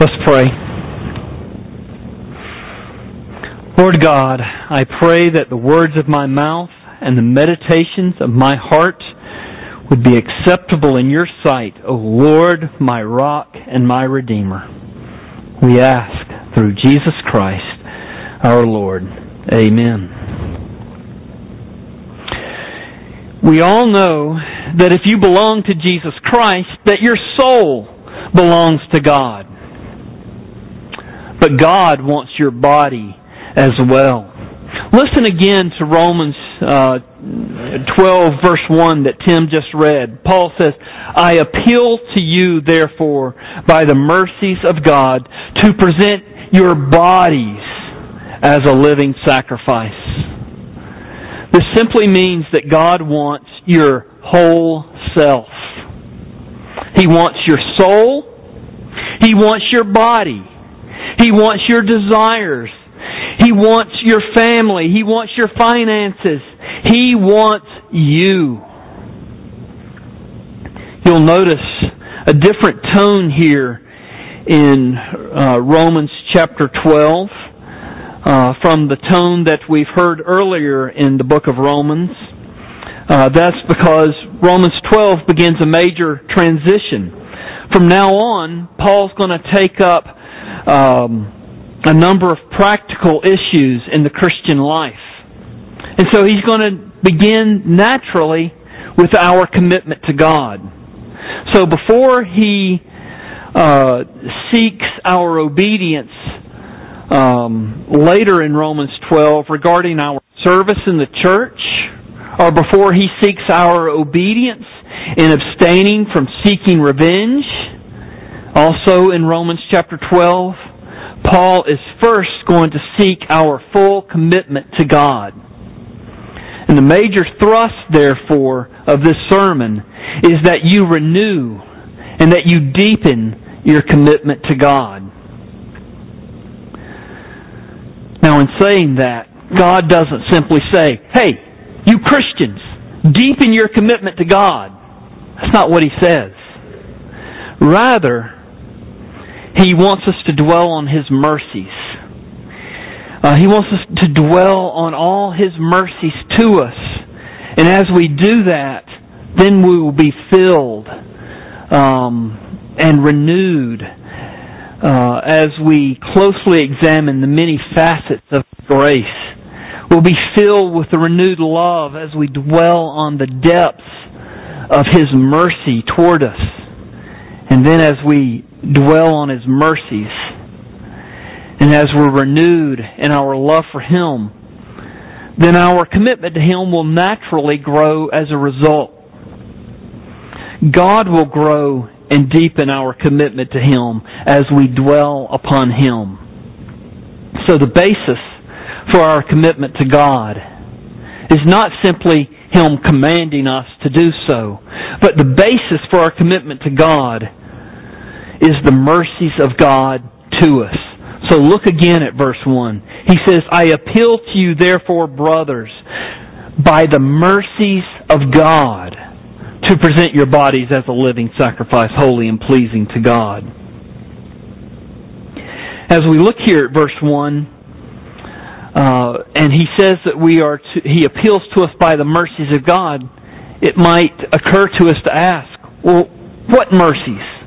Let's pray. Lord God, I pray that the words of my mouth and the meditations of my heart would be acceptable in your sight, O Lord, my rock and my redeemer. We ask through Jesus Christ, our Lord. Amen. We all know that if you belong to Jesus Christ, that your soul belongs to God. But God wants your body as well. Listen again to Romans uh, 12 verse 1 that Tim just read. Paul says, I appeal to you therefore by the mercies of God to present your bodies as a living sacrifice. This simply means that God wants your whole self. He wants your soul. He wants your body. He wants your desires. He wants your family. He wants your finances. He wants you. You'll notice a different tone here in uh, Romans chapter 12 uh, from the tone that we've heard earlier in the book of Romans. Uh, that's because Romans 12 begins a major transition. From now on, Paul's going to take up um, a number of practical issues in the Christian life. And so he's going to begin naturally with our commitment to God. So before he uh, seeks our obedience um, later in Romans 12 regarding our service in the church, or before he seeks our obedience in abstaining from seeking revenge, also in Romans chapter 12, Paul is first going to seek our full commitment to God. And the major thrust, therefore, of this sermon is that you renew and that you deepen your commitment to God. Now, in saying that, God doesn't simply say, hey, you Christians, deepen your commitment to God. That's not what He says. Rather, He wants us to dwell on His mercies. Uh, he wants us to dwell on all His mercies to us. And as we do that, then we will be filled um, and renewed uh, as we closely examine the many facets of grace. We'll be filled with the renewed love as we dwell on the depths of His mercy toward us. And then as we dwell on His mercies, and as we're renewed in our love for Him, then our commitment to Him will naturally grow as a result. God will grow and deepen our commitment to Him as we dwell upon Him. So the basis for our commitment to God is not simply Him commanding us to do so, but the basis for our commitment to God is the mercies of God to us. So look again at verse 1. He says, I appeal to you therefore, brothers, by the mercies of God, to present your bodies as a living sacrifice, holy and pleasing to God. As we look here at verse 1, uh, and he says that we are to, he appeals to us by the mercies of God, it might occur to us to ask, well, what mercies?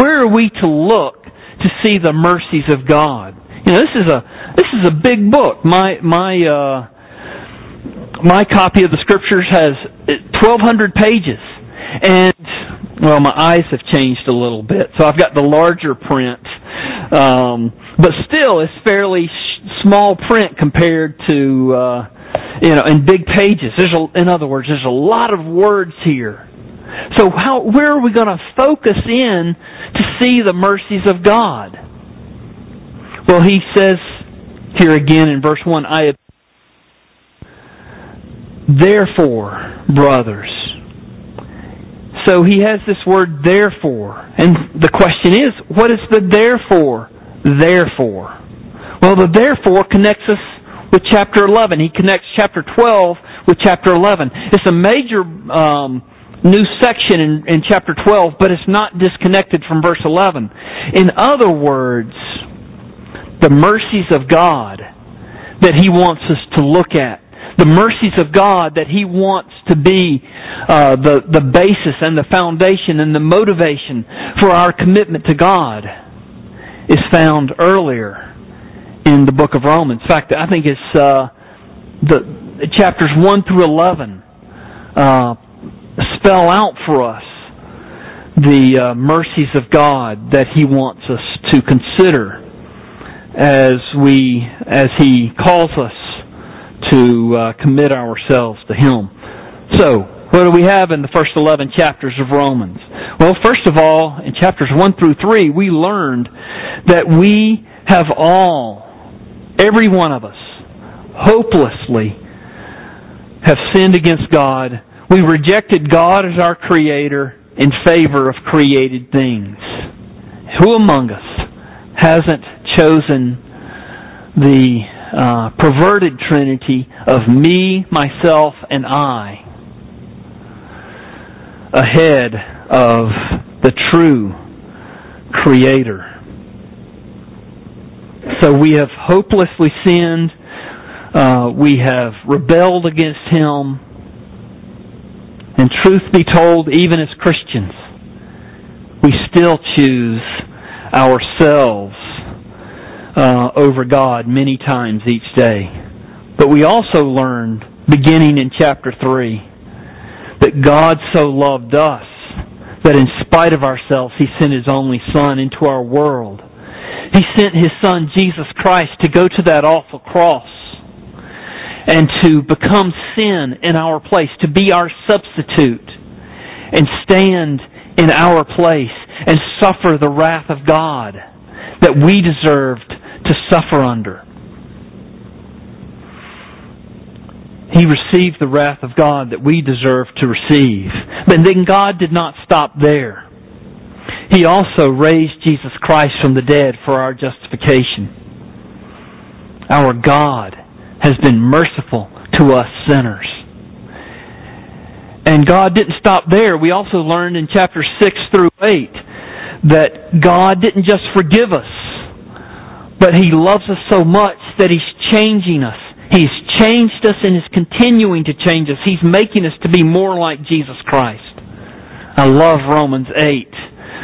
Where are we to look to see the mercies of God? You know, this is a this is a big book. My my uh, my copy of the scriptures has 1,200 pages, and well, my eyes have changed a little bit, so I've got the larger print. Um, but still, it's fairly small print compared to uh, you know, in big pages. There's a, in other words, there's a lot of words here. So how, where are we going to focus in to see the mercies of God? Well, he says here again in verse 1, I therefore, brothers. So he has this word therefore. And the question is, what is the therefore? Therefore. Well, the therefore connects us with chapter 11. He connects chapter 12 with chapter 11. It's a major um, new section in, in chapter 12, but it's not disconnected from verse 11. In other words, the mercies of God that He wants us to look at, the mercies of God that He wants to be uh, the, the basis and the foundation and the motivation for our commitment to God is found earlier in the book of Romans. In fact, I think it's uh, the chapters 1 through 11 uh, spell out for us the uh, mercies of God that He wants us to consider as we as He calls us to uh, commit ourselves to Him. So, what do we have in the first 11 chapters of Romans? Well, first of all, in chapters 1 through 3, we learned that we have all, every one of us, hopelessly have sinned against God we rejected God as our creator in favor of created things. Who among us hasn't chosen the uh, perverted trinity of me, myself, and I ahead of the true creator? So we have hopelessly sinned. Uh, we have rebelled against Him and truth be told, even as Christians, we still choose ourselves uh, over God many times each day. But we also learned, beginning in chapter 3, that God so loved us that in spite of ourselves, He sent His only Son into our world. He sent His Son, Jesus Christ, to go to that awful cross and to become sin in our place, to be our substitute and stand in our place and suffer the wrath of God that we deserved to suffer under. He received the wrath of God that we deserve to receive. But then God did not stop there. He also raised Jesus Christ from the dead for our justification. Our God has been merciful to us sinners. And God didn't stop there. We also learned in chapter 6 through 8 that God didn't just forgive us, but He loves us so much that He's changing us. He's changed us and is continuing to change us. He's making us to be more like Jesus Christ. I love Romans 8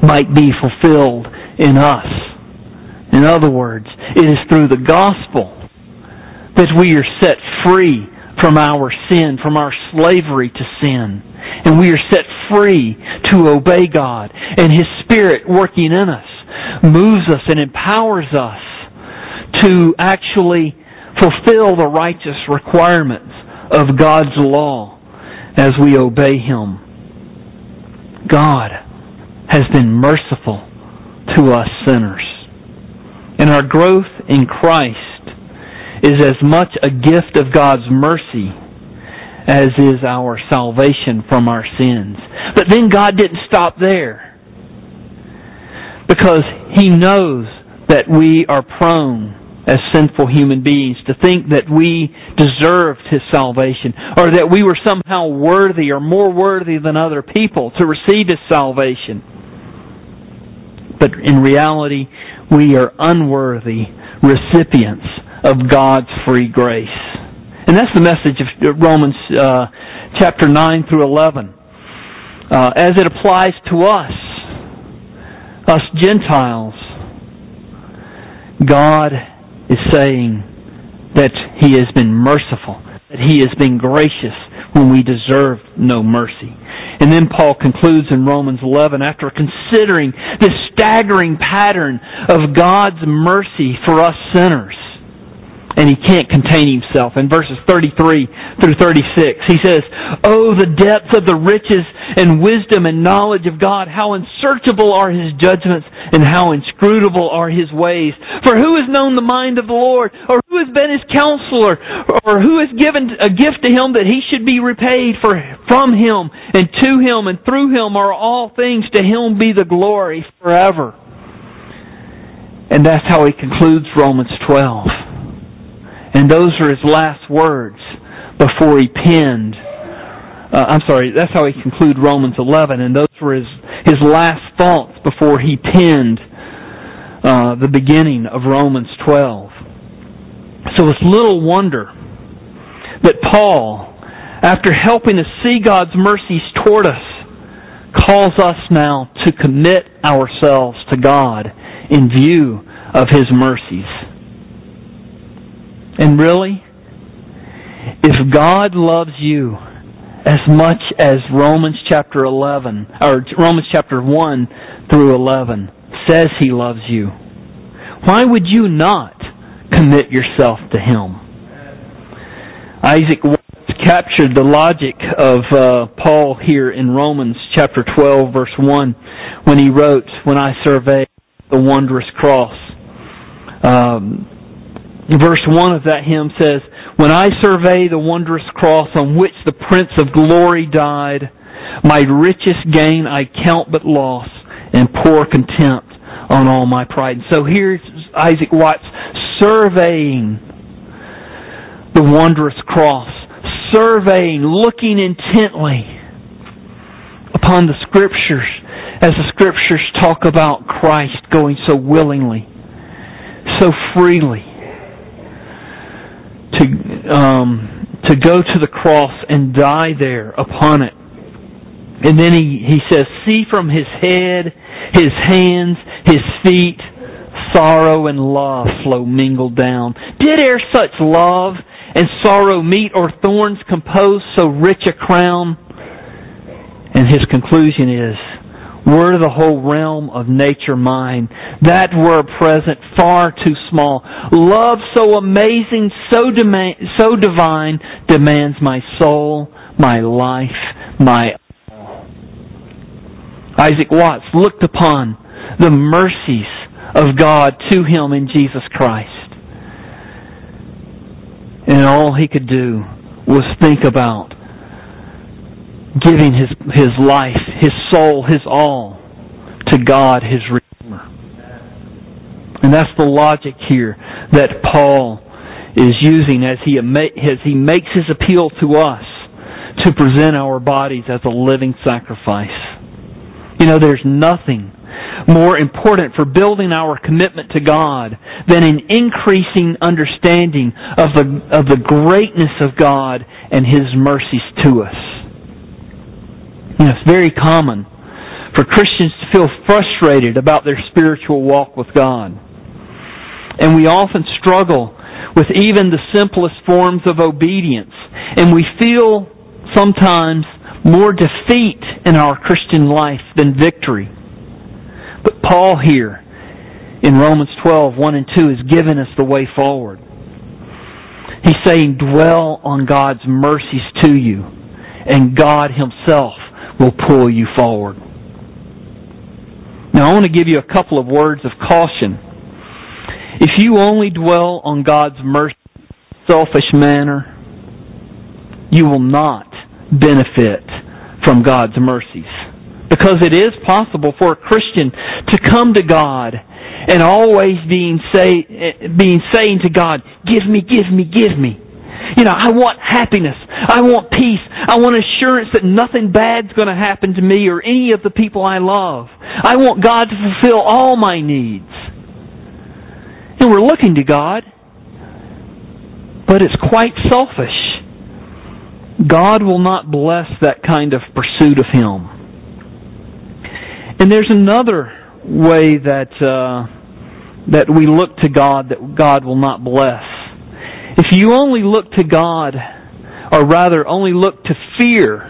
might be fulfilled in us. In other words, it is through the gospel that we are set free from our sin, from our slavery to sin. And we are set free to obey God. And His Spirit working in us moves us and empowers us to actually fulfill the righteous requirements of God's law as we obey Him. God has been merciful to us sinners. And our growth in Christ is as much a gift of God's mercy as is our salvation from our sins. But then God didn't stop there. Because He knows that we are prone as sinful human beings to think that we deserved His salvation or that we were somehow worthy or more worthy than other people to receive His salvation but in reality, we are unworthy recipients of God's free grace. And that's the message of Romans uh, chapter 9 through 11. Uh, as it applies to us, us Gentiles, God is saying that He has been merciful, that He has been gracious when we deserve no mercy. And then Paul concludes in Romans 11 after considering this staggering pattern of God's mercy for us sinners. and he can't contain himself. In verses 33 through 36, he says, Oh, the depths of the riches and wisdom and knowledge of God! How unsearchable are his judgments and how inscrutable are his ways! For who has known the mind of the Lord? Or who has been his counselor? Or who has given a gift to him that he should be repaid? For from him and to him and through him are all things. To him be the glory forever. And that's how he concludes Romans 12. And those are his last words before he penned. Uh, I'm sorry, that's how he concluded Romans 11, and those were his, his last thoughts before he penned uh, the beginning of Romans 12. So it's little wonder that Paul, after helping us see God's mercies toward us, calls us now to commit ourselves to God in view of His mercies. And really, if God loves you as much as Romans chapter 11, or Romans chapter 1 through 11 says He loves you, why would you not commit yourself to Him? Isaac captured the logic of uh, Paul here in Romans chapter 12 verse 1 when he wrote, When I survey the wondrous cross. Um, verse 1 of that hymn says, When I survey the wondrous cross on which the Prince of Glory died, my richest gain I count but loss and pour contempt on all my pride. So here's Isaac Watts surveying the wondrous cross, surveying, looking intently upon the scriptures as the scriptures talk about Christ going so willingly, so freely um, to go to the cross and die there upon it. And then he, he says, See from his head, his hands, his feet, sorrow and love flow mingled down. Did e'er such love and sorrow meet or thorns compose so rich a crown? And his conclusion is, were the whole realm of nature mine, that were present far too small. Love so amazing, so, demand, so divine, demands my soul, my life, my all. Isaac Watts looked upon the mercies of God to him in Jesus Christ. And all he could do was think about giving his, his life, his soul, his all to God, his Redeemer. And that's the logic here that Paul is using as he, as he makes his appeal to us to present our bodies as a living sacrifice. You know, there's nothing more important for building our commitment to God than an increasing understanding of the, of the greatness of God and His mercies to us. You know, it's very common for Christians to feel frustrated about their spiritual walk with God. And we often struggle with even the simplest forms of obedience. And we feel sometimes more defeat in our Christian life than victory. But Paul here in Romans 12, 1 and 2 has given us the way forward. He's saying, dwell on God's mercies to you, and God Himself will pull you forward. Now I want to give you a couple of words of caution. If you only dwell on God's mercy selfish manner, you will not benefit from God's mercies. Because it is possible for a Christian to come to God and always being say eh, being saying to God, "Give me, give me, give me." You know, I want happiness. I want peace. I want assurance that nothing bad's going to happen to me or any of the people I love. I want God to fulfill all my needs. And we're looking to God, but it's quite selfish. God will not bless that kind of pursuit of Him. And there's another way that uh, that we look to God that God will not bless. If you only look to God, or rather only look to fear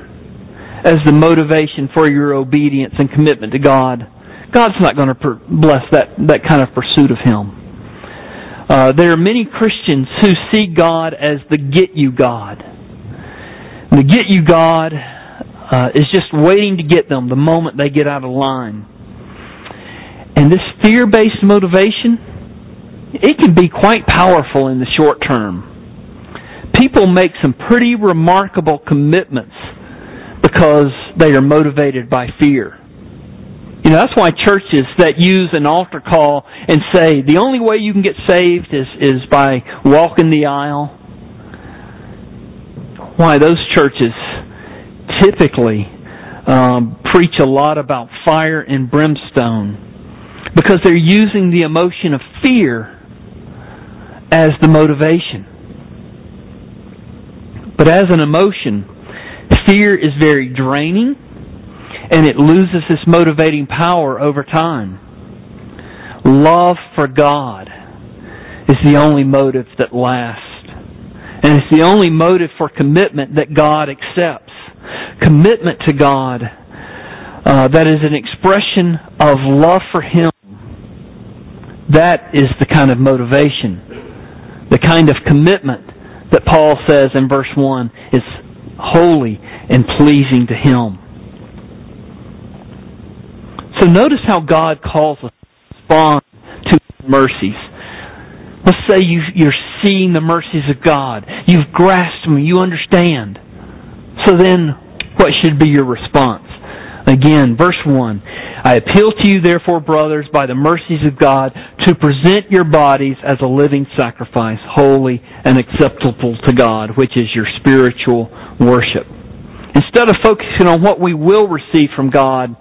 as the motivation for your obedience and commitment to God, God's not going to bless that, that kind of pursuit of Him. Uh, there are many Christians who see God as the get you God. The get you God uh, is just waiting to get them the moment they get out of line. And this fear based motivation, it can be quite powerful in the short term. People make some pretty remarkable commitments because they are motivated by fear. You know, that's why churches that use an altar call and say the only way you can get saved is, is by walking the aisle. Why those churches typically um, preach a lot about fire and brimstone because they're using the emotion of fear as the motivation. But as an emotion, fear is very draining and it loses its motivating power over time. Love for God is the only motive that lasts. And it's the only motive for commitment that God accepts. Commitment to God uh, that is an expression of love for Him. That is the kind of motivation, the kind of commitment that Paul says in verse 1 is holy and pleasing to Him. So notice how God calls us to respond to mercies. Let's say you, you're seeing the mercies of God. You've grasped them. You understand. So then, what should be your response? Again, verse 1. I appeal to you, therefore, brothers, by the mercies of God, to present your bodies as a living sacrifice, holy and acceptable to God, which is your spiritual worship. Instead of focusing on what we will receive from God,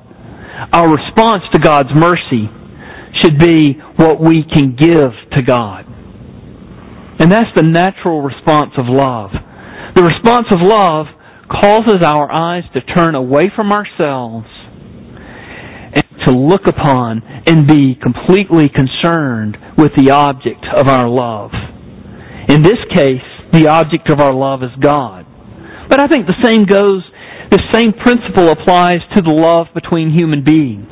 our response to God's mercy should be what we can give to God. And that's the natural response of love. The response of love causes our eyes to turn away from ourselves to look upon and be completely concerned with the object of our love. In this case, the object of our love is God. But I think the same goes the same principle applies to the love between human beings.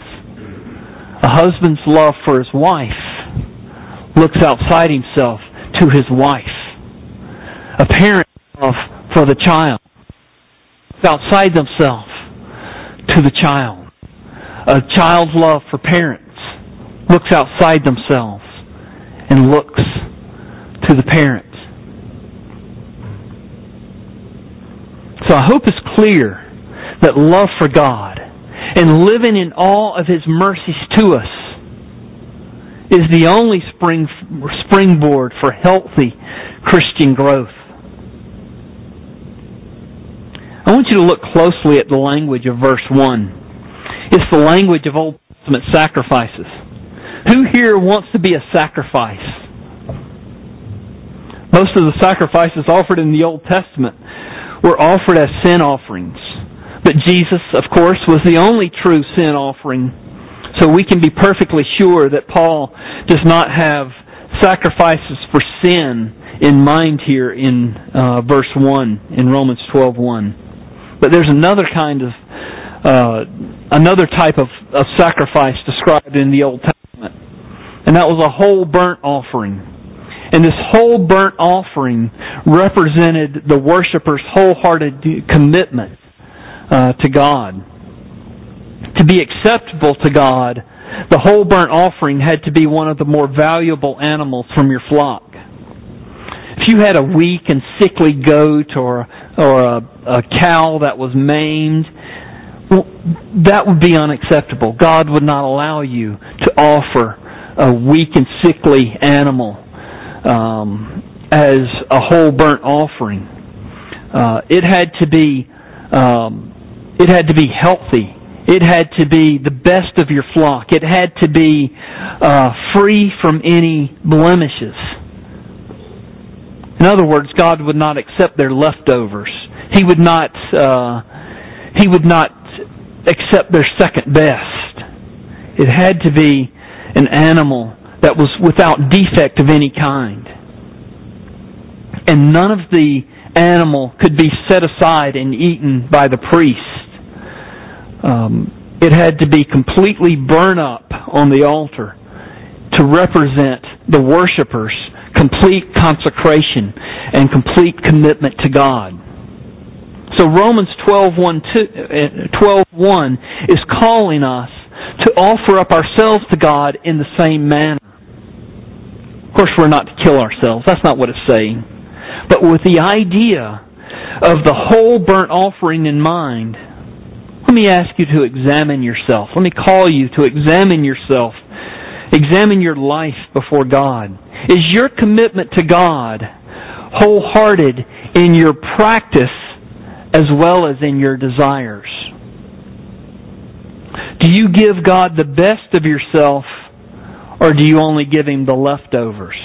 A husband's love for his wife looks outside himself to his wife. A parent's love for the child looks outside themselves to the child. A child's love for parents looks outside themselves and looks to the parents. So I hope it's clear that love for God and living in awe of His mercies to us is the only spring, springboard for healthy Christian growth. I want you to look closely at the language of verse 1. It's the language of Old Testament sacrifices. Who here wants to be a sacrifice? Most of the sacrifices offered in the Old Testament were offered as sin offerings. But Jesus, of course, was the only true sin offering. So we can be perfectly sure that Paul does not have sacrifices for sin in mind here in uh, verse 1 in Romans 12:1. But there's another kind of uh, another type of, of sacrifice described in the Old Testament. And that was a whole burnt offering. And this whole burnt offering represented the worshiper's wholehearted commitment uh, to God. To be acceptable to God, the whole burnt offering had to be one of the more valuable animals from your flock. If you had a weak and sickly goat or or a, a cow that was maimed, that would be unacceptable. God would not allow you to offer a weak and sickly animal um, as a whole burnt offering. Uh, it had to be um, it had to be healthy. It had to be the best of your flock. It had to be uh, free from any blemishes. In other words, God would not accept their leftovers. He would not. Uh, he would not accept their second best. It had to be an animal that was without defect of any kind. And none of the animal could be set aside and eaten by the priest um, it had to be completely burned up on the altar to represent the worshiper's complete consecration and complete commitment to God. So Romans 12:1 uh, 12, 1 is calling us to offer up ourselves to God in the same manner. Of course, we're not to kill ourselves. That's not what it's saying. But with the idea of the whole burnt offering in mind, let me ask you to examine yourself. Let me call you to examine yourself. Examine your life before God. Is your commitment to God wholehearted in your practice as well as in your desires? Do you give God the best of yourself or do you only give Him the leftovers?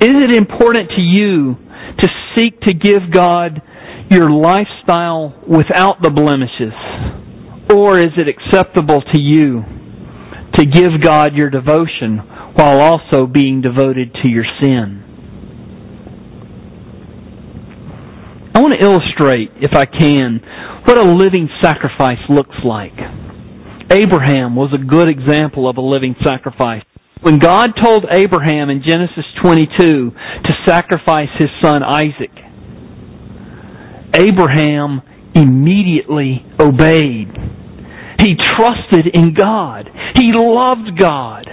Is it important to you to seek to give God your lifestyle without the blemishes? Or is it acceptable to you to give God your devotion while also being devoted to your sin? I want to illustrate, if I can, what a living sacrifice looks like. Abraham was a good example of a living sacrifice. When God told Abraham in Genesis 22 to sacrifice his son Isaac, Abraham immediately obeyed. He trusted in God. He loved God.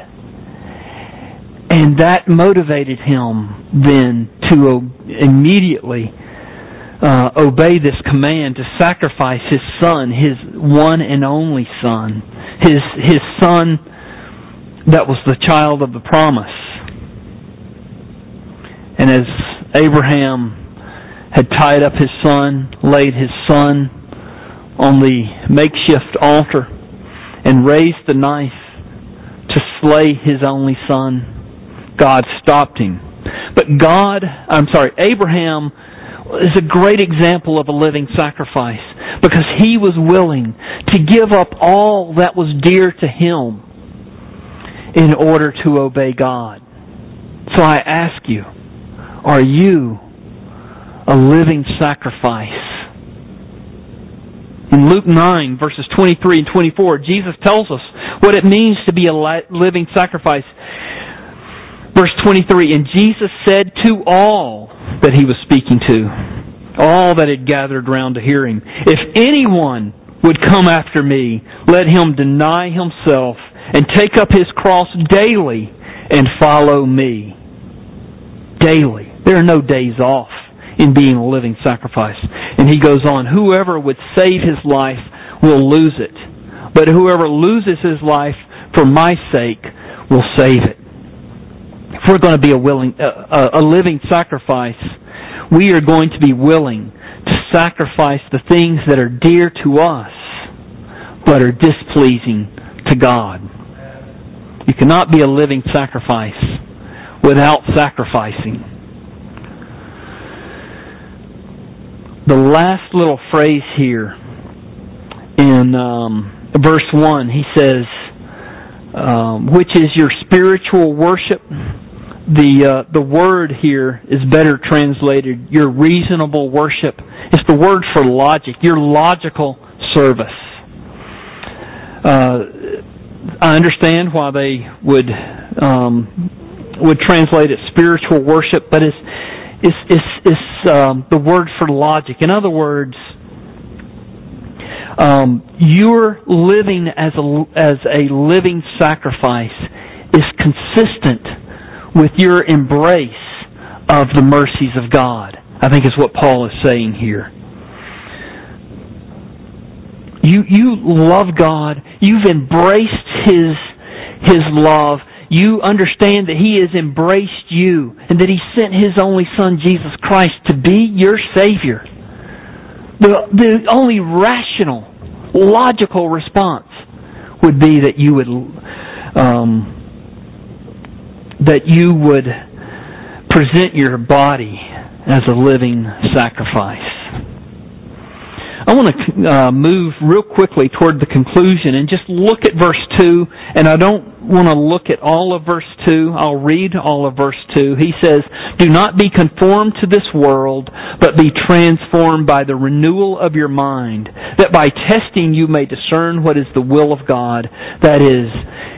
And that motivated him then to immediately uh, obey this command to sacrifice his son, his one and only son, his his son that was the child of the promise. And as Abraham had tied up his son, laid his son on the makeshift altar, and raised the knife to slay his only son, God stopped him. But God, I'm sorry, Abraham is a great example of a living sacrifice because he was willing to give up all that was dear to him in order to obey God. So I ask you, are you a living sacrifice? In Luke 9, verses 23 and 24, Jesus tells us what it means to be a living sacrifice. Verse 23, And Jesus said to all that he was speaking to, all that had gathered round to hear him. If anyone would come after me, let him deny himself and take up his cross daily and follow me. Daily. There are no days off in being a living sacrifice. And he goes on, whoever would save his life will lose it. But whoever loses his life for my sake will save it. If we're going to be a willing, a, a living sacrifice, we are going to be willing to sacrifice the things that are dear to us, but are displeasing to God. You cannot be a living sacrifice without sacrificing. The last little phrase here in um, verse 1, he says, um, which is your spiritual worship the uh, the word here is better translated your reasonable worship. It's the word for logic, your logical service. Uh, I understand why they would um, would translate it spiritual worship, but it's it's it's, it's um, the word for logic. In other words, um, your living as a as a living sacrifice is consistent with your embrace of the mercies of God. I think is what Paul is saying here. You you love God. You've embraced his his love. You understand that he has embraced you and that he sent his only son Jesus Christ to be your savior. The the only rational, logical response would be that you would um, that you would present your body as a living sacrifice. I want to uh, move real quickly toward the conclusion and just look at verse 2, and I don't want to look at all of verse 2. I'll read all of verse 2. He says, Do not be conformed to this world, but be transformed by the renewal of your mind, that by testing you may discern what is the will of God, that is,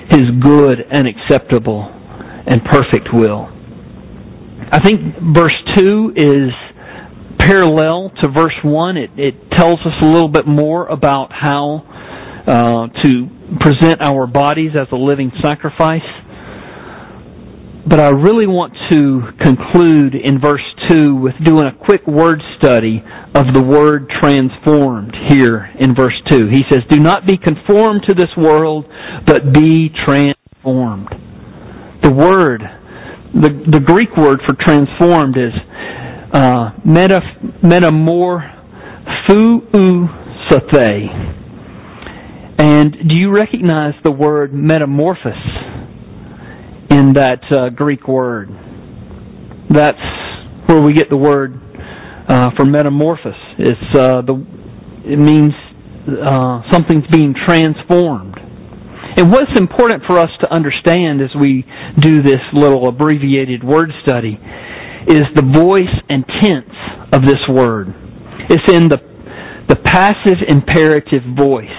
His good and acceptable and perfect will. I think verse 2 is parallel to verse 1. It, it tells us a little bit more about how uh, to present our bodies as a living sacrifice. But I really want to conclude in verse 2 with doing a quick word study of the word transformed here in verse 2. He says, Do not be conformed to this world, but be transformed. The word, the, the Greek word for transformed is uh. And do you recognize the word metamorphosis in that uh, Greek word? That's where we get the word uh, for metamorphosis. It's uh, the it means uh, something's being transformed. And what's important for us to understand as we do this little abbreviated word study is the voice and tense of this word. It's in the the passive imperative voice.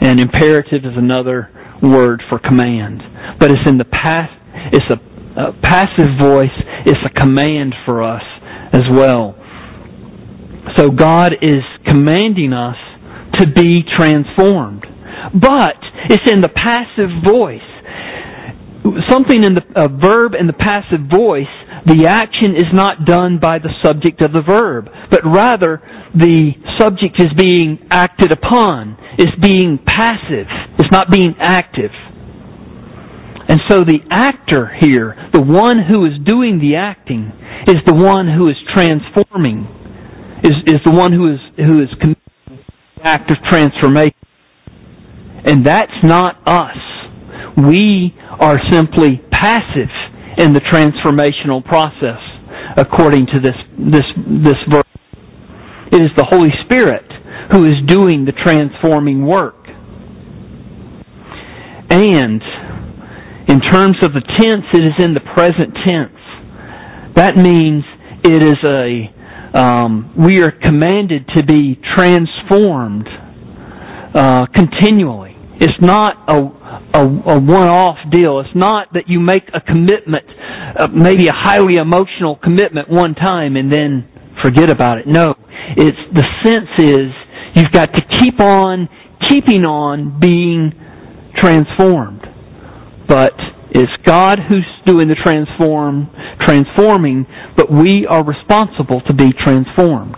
And imperative is another word for command. But it's in the past, it's a, a passive voice, it's a command for us as well. So God is commanding us to be transformed. But it's in the passive voice. Something in the verb in the passive voice, the action is not done by the subject of the verb, but rather the subject is being acted upon It's being passive. It's not being active. And so the actor here, the one who is doing the acting, is the one who is transforming, is, is the one who is, who is committing the act of transformation. And that's not us. We are simply passive in the transformational process, according to this, this, this verse. It is the Holy Spirit who is doing the transforming work. And in terms of the tense, it is in the present tense. That means it is a, um, we are commanded to be transformed uh, continually. It's not a, a, a one-off deal. It's not that you make a commitment, uh, maybe a highly emotional commitment one time and then forget about it. No. It's, the sense is You've got to keep on keeping on being transformed. But it's God who's doing the transform, transforming, but we are responsible to be transformed.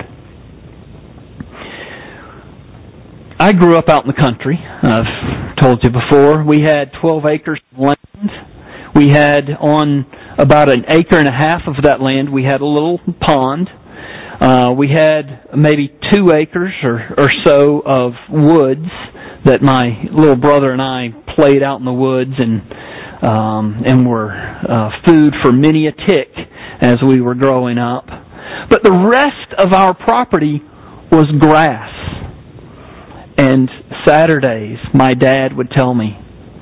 I grew up out in the country. I've told you before. We had 12 acres of land. We had on about an acre and a half of that land, we had a little pond uh, we had maybe two acres or, or so of woods that my little brother and I played out in the woods and um, and were uh, food for many a tick as we were growing up. But the rest of our property was grass. And Saturdays, my dad would tell me,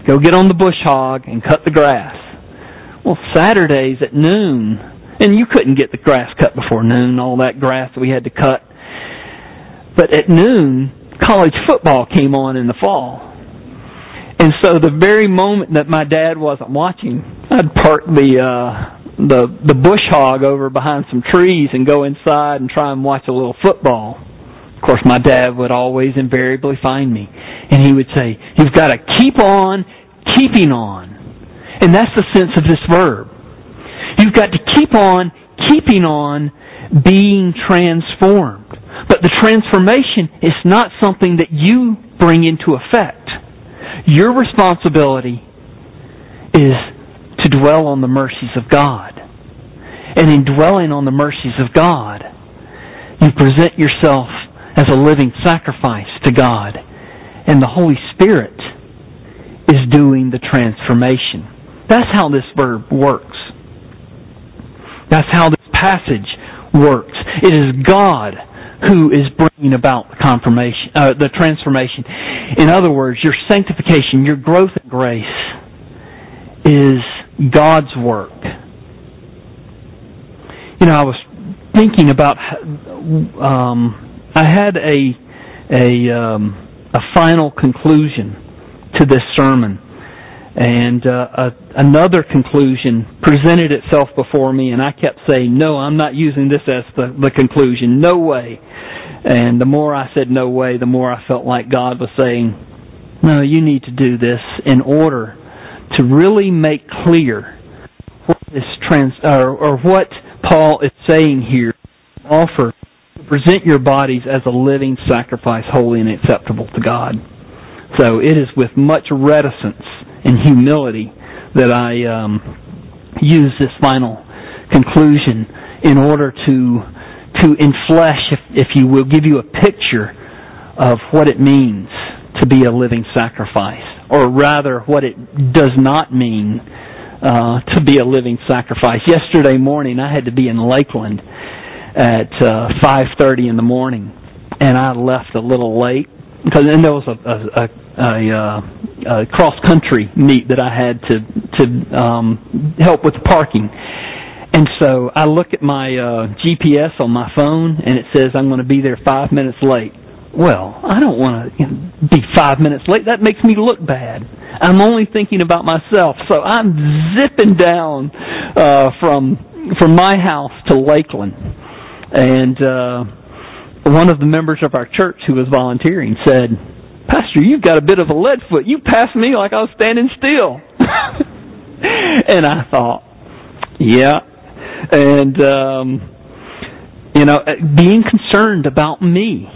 "Go get on the bush hog and cut the grass." Well, Saturdays at noon, and you couldn't get the grass cut before noon, all that grass that we had to cut. But at noon, college football came on in the fall. And so the very moment that my dad wasn't watching, I'd park the uh the the bush hog over behind some trees and go inside and try and watch a little football. Of course, my dad would always invariably find me, and he would say, "You've got to keep on keeping on," and that's the sense of this verb. You've got to keep on keeping on being transformed. But the transformation is not something that you bring into effect. Your responsibility is to dwell on the mercies of God. And in dwelling on the mercies of God, you present yourself as a living sacrifice to God. And the Holy Spirit is doing the transformation. That's how this verb works. That's how this passage works. It is God who is bringing about the confirmation, uh, the transformation. In other words, your sanctification, your growth in grace is God's work. You know, I was thinking about. Um, I had a a um, a final conclusion to this sermon, And uh, another conclusion presented itself before me, and I kept saying, "No, I'm not using this as the, the conclusion. No way." And the more I said no way, the more I felt like God was saying, "No, you need to do this in order to really make clear what this trans or, or what Paul is saying here. Offer present your bodies as a living sacrifice, holy and acceptable to God." So it is with much reticence and humility that I um, use this final conclusion in order to to inflesh, if, if you will, give you a picture of what it means to be a living sacrifice, or rather, what it does not mean uh, to be a living sacrifice. Yesterday morning, I had to be in Lakeland at uh, 5:30 in the morning, and I left a little late because then there was a, a, a, a, a cross country meet that I had to to um, help with the parking. And so I look at my uh, GPS on my phone, and it says I'm going to be there five minutes late. Well, I don't want to you know, be five minutes late. That makes me look bad. I'm only thinking about myself, so I'm zipping down uh, from from my house to Lakeland, and uh, one of the members of our church who was volunteering said, Pastor, you've got a bit of a lead foot. You passed me like I was standing still. and I thought, yeah. And, um, you know, uh, being concerned about me.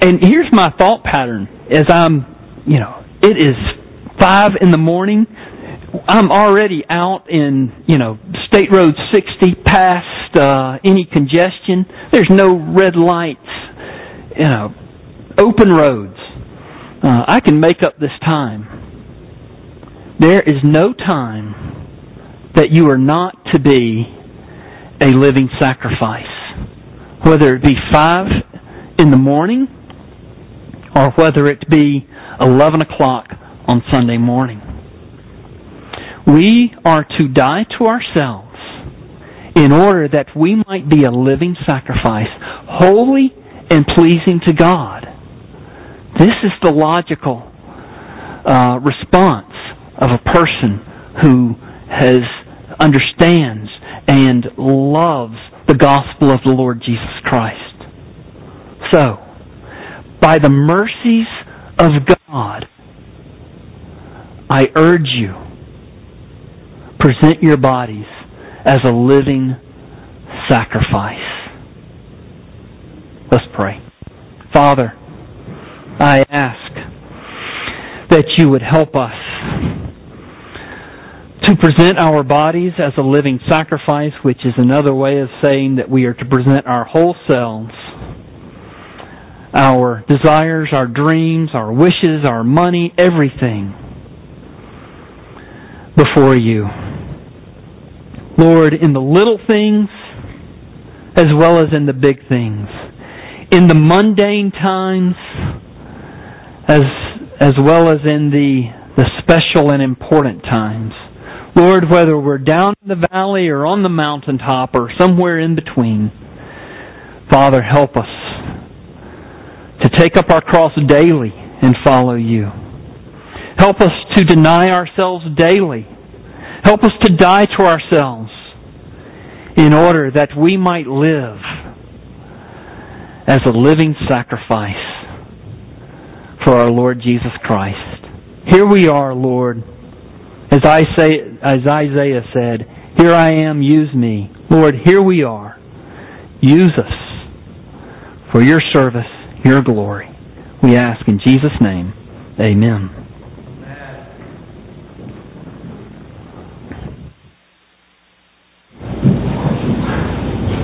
And here's my thought pattern as I'm, you know, it is five in the morning. I'm already out in, you know, State Road 60 past uh, any congestion. There's no red lights, you know, open roads. Uh, I can make up this time. There is no time that you are not to be a living sacrifice. Whether it be five in the morning or whether it be 11 o'clock on Sunday morning. We are to die to ourselves in order that we might be a living sacrifice, holy and pleasing to God. This is the logical uh, response of a person who has understands and loves the gospel of the Lord Jesus Christ. So, by the mercies of God, I urge you present your bodies as a living sacrifice. Let's pray. Father, I ask that you would help us to present our bodies as a living sacrifice, which is another way of saying that we are to present our whole selves, our desires, our dreams, our wishes, our money, everything before you. Lord, in the little things as well as in the big things. In the mundane times as as well as in the the special and important times. Lord, whether we're down in the valley or on the mountaintop or somewhere in between, Father, help us to take up our cross daily and follow you. Help us to deny ourselves daily. Help us to die to ourselves in order that we might live as a living sacrifice for our Lord Jesus Christ. Here we are, Lord. As I say, as Isaiah said, here I am, use me. Lord, here we are. Use us for your service, your glory. We ask in Jesus' name. Amen.